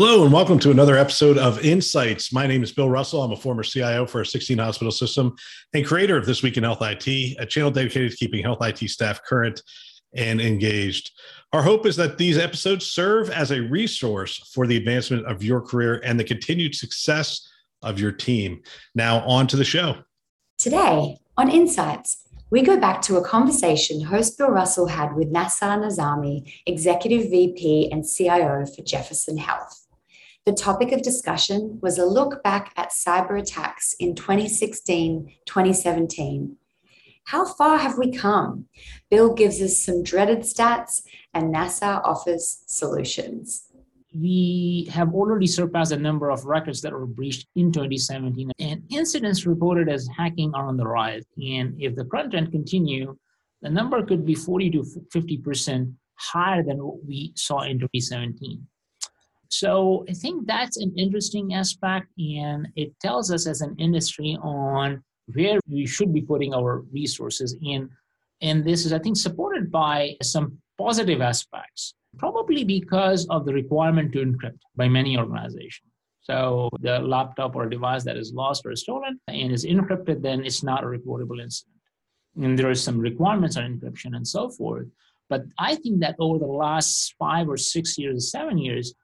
Hello, and welcome to another episode of Insights. My name is Bill Russell. I'm a former CIO for a 16 hospital system and creator of This Week in Health IT, a channel dedicated to keeping health IT staff current and engaged. Our hope is that these episodes serve as a resource for the advancement of your career and the continued success of your team. Now, on to the show. Today on Insights, we go back to a conversation host Bill Russell had with Nassar Nizami, Executive VP and CIO for Jefferson Health. The topic of discussion was a look back at cyber attacks in 2016 2017. How far have we come? Bill gives us some dreaded stats, and Nassar offers solutions we have already surpassed the number of records that were breached in 2017 and incidents reported as hacking are on the rise and if the current trend continue the number could be 40 to 50% higher than what we saw in 2017 so i think that's an interesting aspect and it tells us as an industry on where we should be putting our resources in and this is i think supported by some positive aspects probably because of the requirement to encrypt by many organizations. So the laptop or device that is lost or stolen and is encrypted, then it's not a reportable incident. And there are some requirements on encryption and so forth. But I think that over the last five or six years, seven years,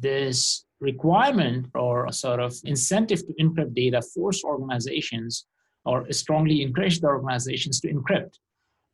this requirement or sort of incentive to encrypt data forced organizations or strongly encouraged the organizations to encrypt.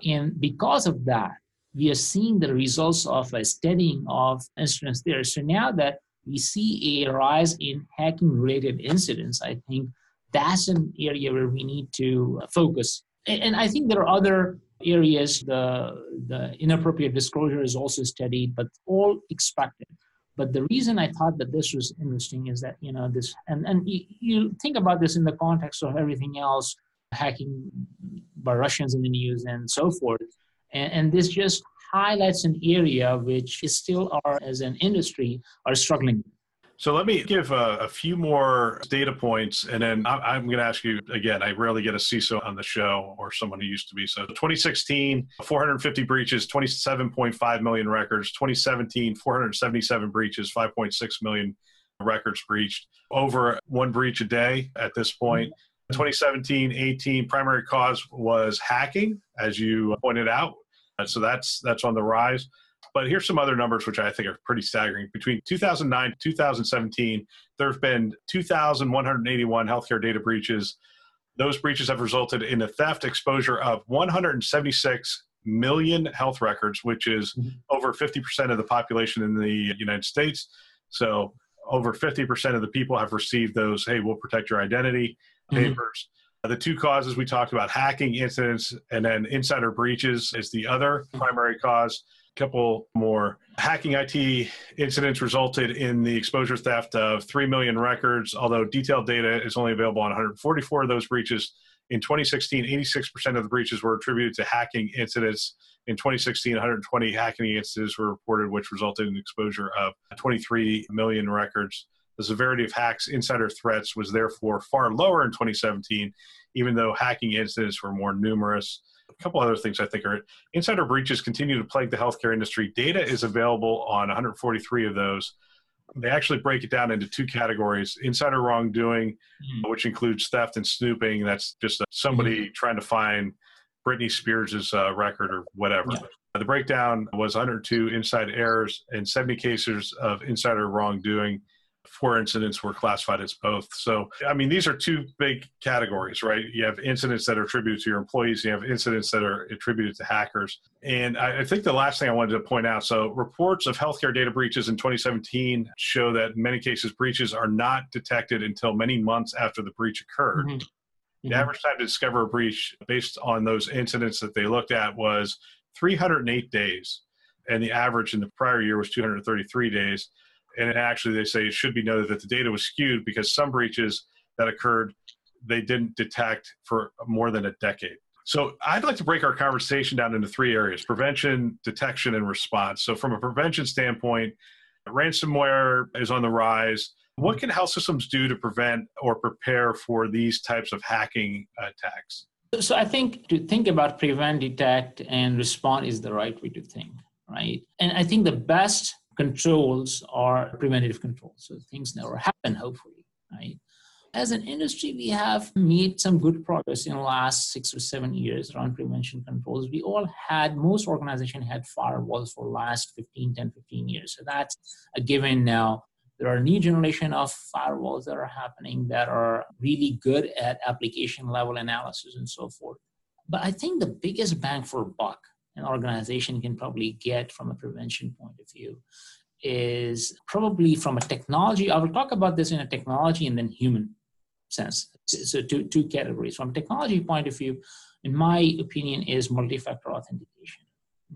And because of that, we are seeing the results of a steadying of incidents there. So now that we see a rise in hacking related incidents, I think that's an area where we need to focus. And I think there are other areas, the, the inappropriate disclosure is also studied, but all expected. But the reason I thought that this was interesting is that, you know, this, and, and you, you think about this in the context of everything else, hacking by Russians in the news and so forth. And, and this just highlights an area which is still are as an industry are struggling so let me give a, a, few more data points, and then I'm, going to ask you again. I rarely get a CISO on the show or someone who used to be. So 2016, 450 breaches, 27.5 million records. 2017, 477 breaches, 5.6 million records breached. Over one breach a day at this point. 2017, 18, primary cause was hacking, as you pointed out. So that's that's on the rise. But here's some other numbers which I think are pretty staggering. Between 2009 2017, there have been 2,181 healthcare data breaches. Those breaches have resulted in a theft exposure of 176 million health records, which is mm-hmm. over 50% of the population in the United States. So over 50% of the people have received those, hey, we'll protect your identity mm-hmm. papers. The two causes we talked about hacking incidents and then insider breaches is the other primary cause. Couple more hacking IT incidents resulted in the exposure theft of 3 million records, although detailed data is only available on 144 of those breaches. In 2016, 86% of the breaches were attributed to hacking incidents. In 2016, 120 hacking incidents were reported, which resulted in exposure of 23 million records. The severity of hacks insider threats was therefore far lower in 2017, even though hacking incidents were more numerous. A couple other things I think are insider breaches continue to plague the healthcare industry. Data is available on 143 of those. They actually break it down into two categories insider wrongdoing, mm-hmm. which includes theft and snooping. That's just somebody mm-hmm. trying to find Britney Spears' uh, record or whatever. Yeah. The breakdown was 102 inside errors and 70 cases of insider wrongdoing four incidents were classified as both. So, I mean, these are two big categories, right? You have incidents that are attributed to your employees, you have incidents that are attributed to hackers. And I, I think the last thing I wanted to point out so, reports of healthcare data breaches in 2017 show that in many cases breaches are not detected until many months after the breach occurred. Mm-hmm. The mm-hmm. average time to discover a breach based on those incidents that they looked at was 308 days. And the average in the prior year was 233 days and actually they say it should be noted that the data was skewed because some breaches that occurred they didn't detect for more than a decade. So i'd like to break our conversation down into three areas prevention detection and response. So from a prevention standpoint ransomware is on the rise. What can health systems do to prevent or prepare for these types of hacking attacks? So i think to think about prevent detect and respond is the right way to think right? And i think the best controls are preventative controls. So things never happen, hopefully, right? As an industry, we have made some good progress in the last six or seven years around prevention controls. We all had, most organizations had firewalls for last 15, 10, 15 years. So that's a given now. There are new generation of firewalls that are happening that are really good at application level analysis and so forth. But I think the biggest bang for buck an organization can probably get from a prevention point of view is probably from a technology. I will talk about this in a technology and then human sense. So two, two categories. From a technology point of view, in my opinion, is multi-factor authentication.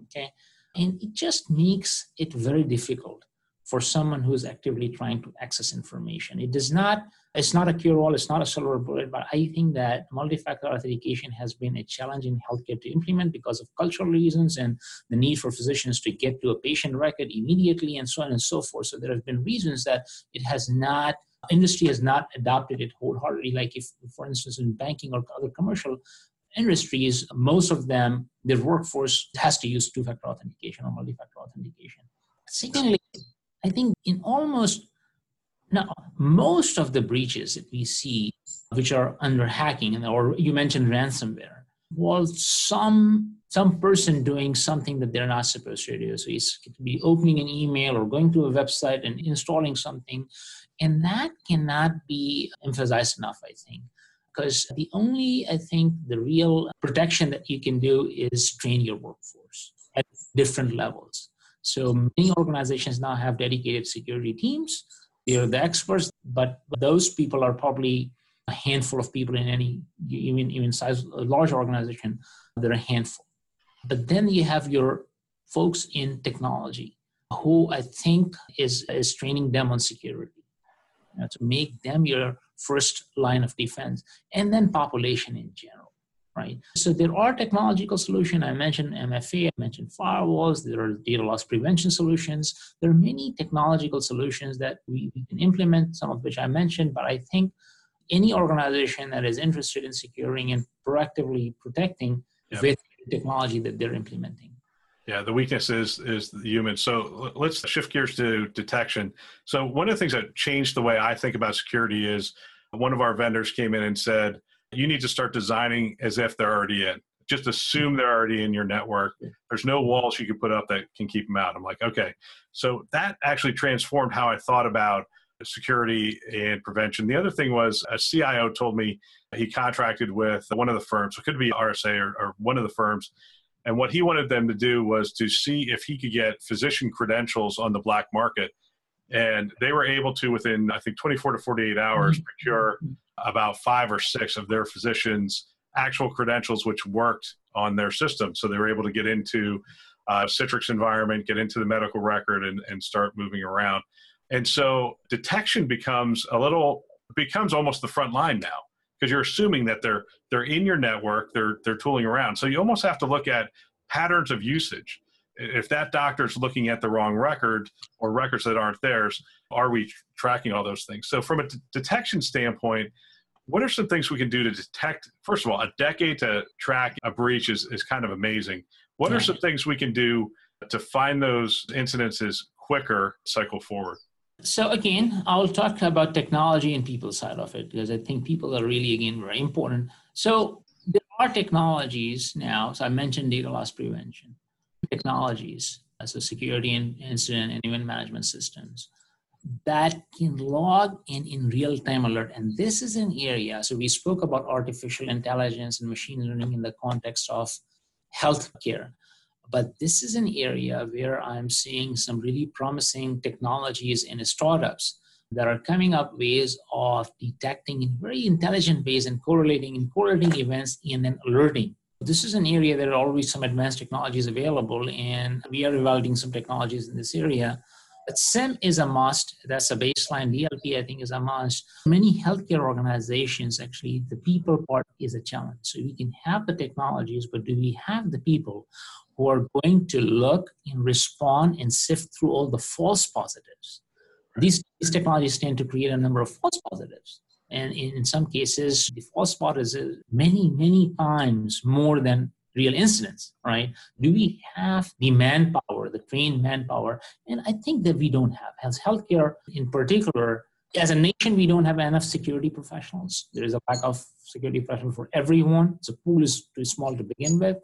Okay. And it just makes it very difficult for someone who is actively trying to access information. It does not, it's not a cure-all, it's not a silver bullet, but I think that multi-factor authentication has been a challenge in healthcare to implement because of cultural reasons and the need for physicians to get to a patient record immediately and so on and so forth. So there have been reasons that it has not industry has not adopted it wholeheartedly. Like if, for instance, in banking or other commercial industries, most of them, their workforce has to use two-factor authentication or multi-factor authentication. Secondly, I think in almost now most of the breaches that we see, which are under hacking, and or you mentioned ransomware, was some some person doing something that they're not supposed to do. So he's to be opening an email or going to a website and installing something, and that cannot be emphasized enough. I think because the only I think the real protection that you can do is train your workforce at different levels so many organizations now have dedicated security teams. They are the experts, but those people are probably a handful of people in any even even size large organization. They're a handful. But then you have your folks in technology who I think is is training them on security you know, to make them your first line of defense, and then population in general right? So there are technological solutions. I mentioned MFA, I mentioned firewalls, there are data loss prevention solutions. There are many technological solutions that we, we can implement, some of which I mentioned, but I think any organization that is interested in securing and proactively protecting yep. with technology that they're implementing. Yeah, the weakness is is the human. So let's shift gears to detection. So one of the things that changed the way I think about security is one of our vendors came in and said, you need to start designing as if they're already in. Just assume they're already in your network. There's no walls you can put up that can keep them out. I'm like, okay. So that actually transformed how I thought about security and prevention. The other thing was a CIO told me he contracted with one of the firms. It could be RSA or, or one of the firms. And what he wanted them to do was to see if he could get physician credentials on the black market. And they were able to, within, I think, 24 to 48 hours, mm-hmm. procure about five or six of their physicians' actual credentials, which worked on their system. So they were able to get into a Citrix environment, get into the medical record, and, and start moving around. And so detection becomes a little becomes almost the front line now because you're assuming that they're they're in your network, they're they're tooling around. So you almost have to look at patterns of usage. If that doctor's looking at the wrong record or records that aren't theirs, are we tracking all those things? So from a d- detection standpoint, what are some things we can do to detect? First of all, a decade to track a breach is, is kind of amazing. What are some things we can do to find those incidences quicker, cycle forward? So again, I'll talk about technology and people side of it because I think people are really again very important. So there are technologies now. So I mentioned data loss prevention technologies, so security and incident and event management systems that can log in in real time alert. And this is an area, so we spoke about artificial intelligence and machine learning in the context of healthcare. But this is an area where I'm seeing some really promising technologies and startups that are coming up ways of detecting in very intelligent ways and correlating and correlating events and then alerting. This is an area that are some advanced technologies available, and we are evaluating some technologies in this area but SIEM is a must. That's a baseline. DLP, I think, is a must. Many healthcare organizations, actually, the people part is a challenge. So we can have the technologies, but do we have the people who are going to look and respond and sift through all the false positives? These, these technologies tend to create a number of false positives. And in, some cases, the false positive is uh, many, many times more than real incidents, right? Do we have the manpower, the trained manpower? And I think that we don't have. As healthcare in particular, as a nation, we don't have enough security professionals. There is a lack of security professionals for everyone. So pool is too small to begin with.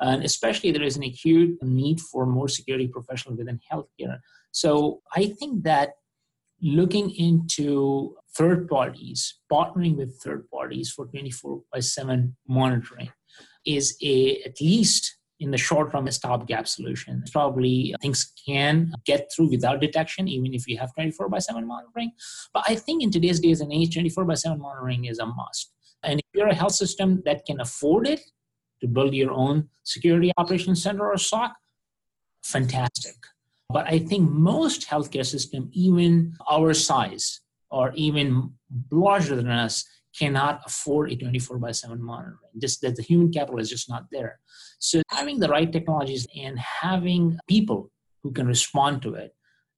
And especially there is an acute need for more security professionals within healthcare. So I think that looking into third parties, partnering with third parties for 24 by 7 monitoring is a at least in the short run a stopgap solution. Probably things can get through without detection, even if you have 24 by 7 monitoring. But I think in today's days and age, 24 by 7 monitoring is a must. And if you're a health system that can afford it to build your own security operations center or SOC, fantastic. But I think most healthcare system, even our size or even larger than us, cannot afford a 24 by 7 monitoring. Just that the human capital is just not there. So having the right technologies and having people who can respond to it,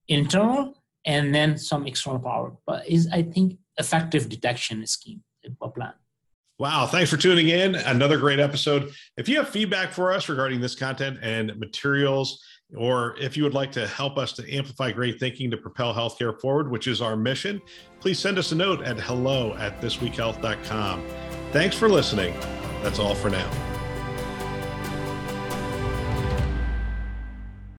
internal and then some external power, but is I think effective detection scheme, a plan. Wow. Thanks for tuning in. Another great episode. If you have feedback for us regarding this content and materials, or if you would like to help us to amplify great thinking to propel healthcare forward, which is our mission, please send us a note at hello at thisweekhealth.com. Thanks for listening. That's all for now.